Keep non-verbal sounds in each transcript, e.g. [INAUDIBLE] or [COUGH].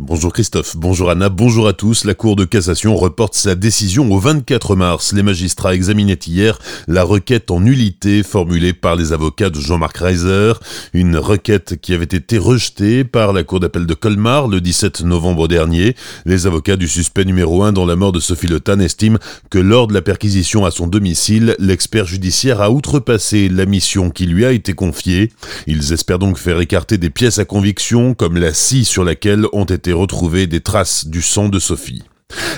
Bonjour Christophe, bonjour Anna, bonjour à tous. La Cour de cassation reporte sa décision au 24 mars. Les magistrats examinaient hier la requête en nullité formulée par les avocats de Jean-Marc Reiser, une requête qui avait été rejetée par la Cour d'appel de Colmar le 17 novembre dernier. Les avocats du suspect numéro 1 dans la mort de Sophie Le estiment que lors de la perquisition à son domicile, l'expert judiciaire a outrepassé la mission qui lui a été confiée. Ils espèrent donc faire écarter des pièces à conviction comme la scie sur laquelle ont été retrouver des traces du sang de Sophie.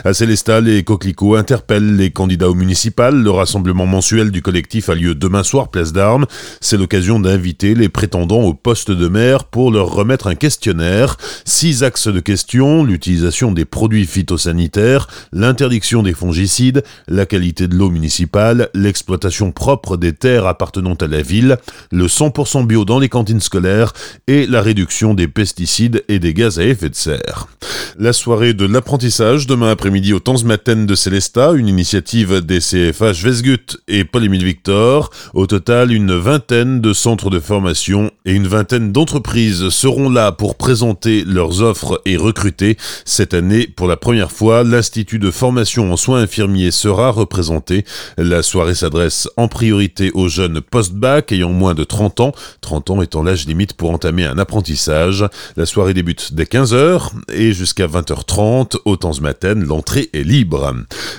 À Célestat, les coquelicots interpellent les candidats au municipal. Le rassemblement mensuel du collectif a lieu demain soir, place d'Armes. C'est l'occasion d'inviter les prétendants au poste de maire pour leur remettre un questionnaire. Six axes de questions, l'utilisation des produits phytosanitaires, l'interdiction des fongicides, la qualité de l'eau municipale, l'exploitation propre des terres appartenant à la ville, le 100% bio dans les cantines scolaires et la réduction des pesticides et des gaz à effet de serre. La soirée de l'apprentissage demain après-midi au Tanzmatten de Célesta, une initiative des CFH Vesgut et Paul-Émile Victor. Au total, une vingtaine de centres de formation et une vingtaine d'entreprises seront là pour présenter leurs offres et recruter. Cette année, pour la première fois, l'Institut de formation en soins infirmiers sera représenté. La soirée s'adresse en priorité aux jeunes post-bac ayant moins de 30 ans, 30 ans étant l'âge limite pour entamer un apprentissage. La soirée débute dès 15h et jusqu'à 20h30 au Tanzmatten l'entrée est libre.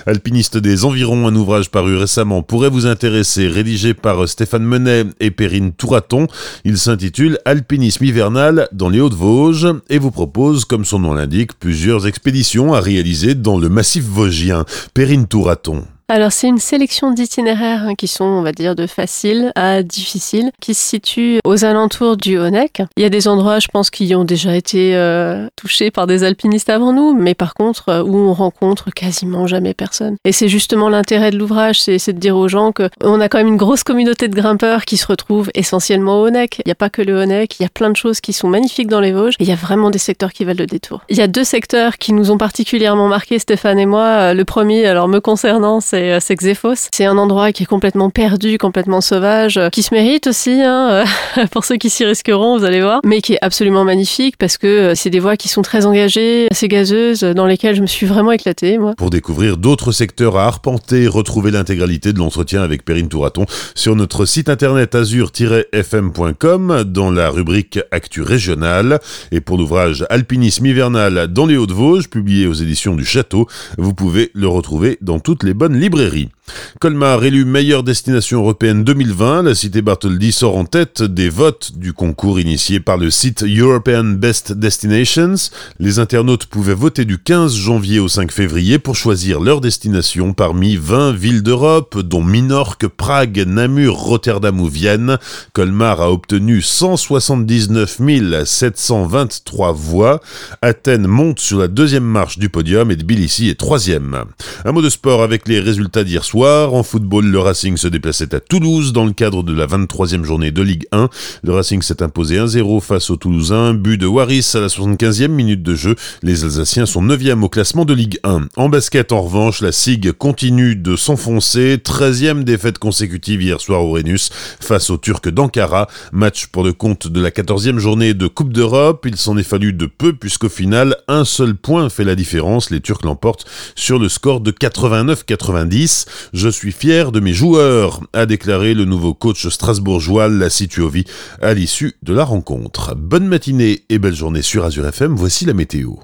Alpiniste des environs, un ouvrage paru récemment pourrait vous intéresser, rédigé par Stéphane Menet et Perrine Touraton. Il s'intitule Alpinisme hivernal dans les Hauts-de-Vosges et vous propose, comme son nom l'indique, plusieurs expéditions à réaliser dans le massif vosgien. Perrine Touraton. Alors c'est une sélection d'itinéraires hein, qui sont, on va dire, de facile à difficile, qui se situent aux alentours du Honeck. Il y a des endroits, je pense, qui ont déjà été euh, touchés par des alpinistes avant nous, mais par contre euh, où on rencontre quasiment jamais personne. Et c'est justement l'intérêt de l'ouvrage, c'est de dire aux gens que on a quand même une grosse communauté de grimpeurs qui se retrouvent essentiellement au Honeck. Il n'y a pas que le Honeck, il y a plein de choses qui sont magnifiques dans les Vosges. Et il y a vraiment des secteurs qui valent le détour. Il y a deux secteurs qui nous ont particulièrement marqué, Stéphane et moi. Euh, le premier, alors me concernant, c'est c'est Xéphos. C'est un endroit qui est complètement perdu, complètement sauvage, qui se mérite aussi, hein, [LAUGHS] pour ceux qui s'y risqueront, vous allez voir, mais qui est absolument magnifique parce que euh, c'est des voies qui sont très engagées, assez gazeuses, dans lesquelles je me suis vraiment éclatée, moi. Pour découvrir d'autres secteurs à arpenter, retrouvez l'intégralité de l'entretien avec Perrine Touraton sur notre site internet azur-fm.com dans la rubrique Actu régionale. Et pour l'ouvrage Alpinisme hivernal dans les Hauts-de-Vosges, publié aux éditions du Château, vous pouvez le retrouver dans toutes les bonnes librairies. Colmar élu meilleure destination européenne 2020, la cité Bartholdi sort en tête des votes du concours initié par le site European Best Destinations. Les internautes pouvaient voter du 15 janvier au 5 février pour choisir leur destination parmi 20 villes d'Europe, dont Minorque, Prague, Namur, Rotterdam ou Vienne. Colmar a obtenu 179 723 voix. Athènes monte sur la deuxième marche du podium et Tbilissi est troisième. Un mot de sport avec les résultats d'hier soir. En football, le Racing se déplaçait à Toulouse dans le cadre de la 23e journée de Ligue 1. Le Racing s'est imposé 1-0 face aux Toulousains. But de Waris à la 75e minute de jeu. Les Alsaciens sont 9e au classement de Ligue 1. En basket, en revanche, la SIG continue de s'enfoncer. 13e défaite consécutive hier soir au Rhenus face aux Turcs d'Ankara. Match pour le compte de la 14e journée de Coupe d'Europe. Il s'en est fallu de peu puisqu'au final, un seul point fait la différence. Les Turcs l'emportent sur le score de 89-90. Je suis fier de mes joueurs, a déclaré le nouveau coach strasbourgeois la Situovi à l'issue de la rencontre. Bonne matinée et belle journée sur Azure FM, voici la météo.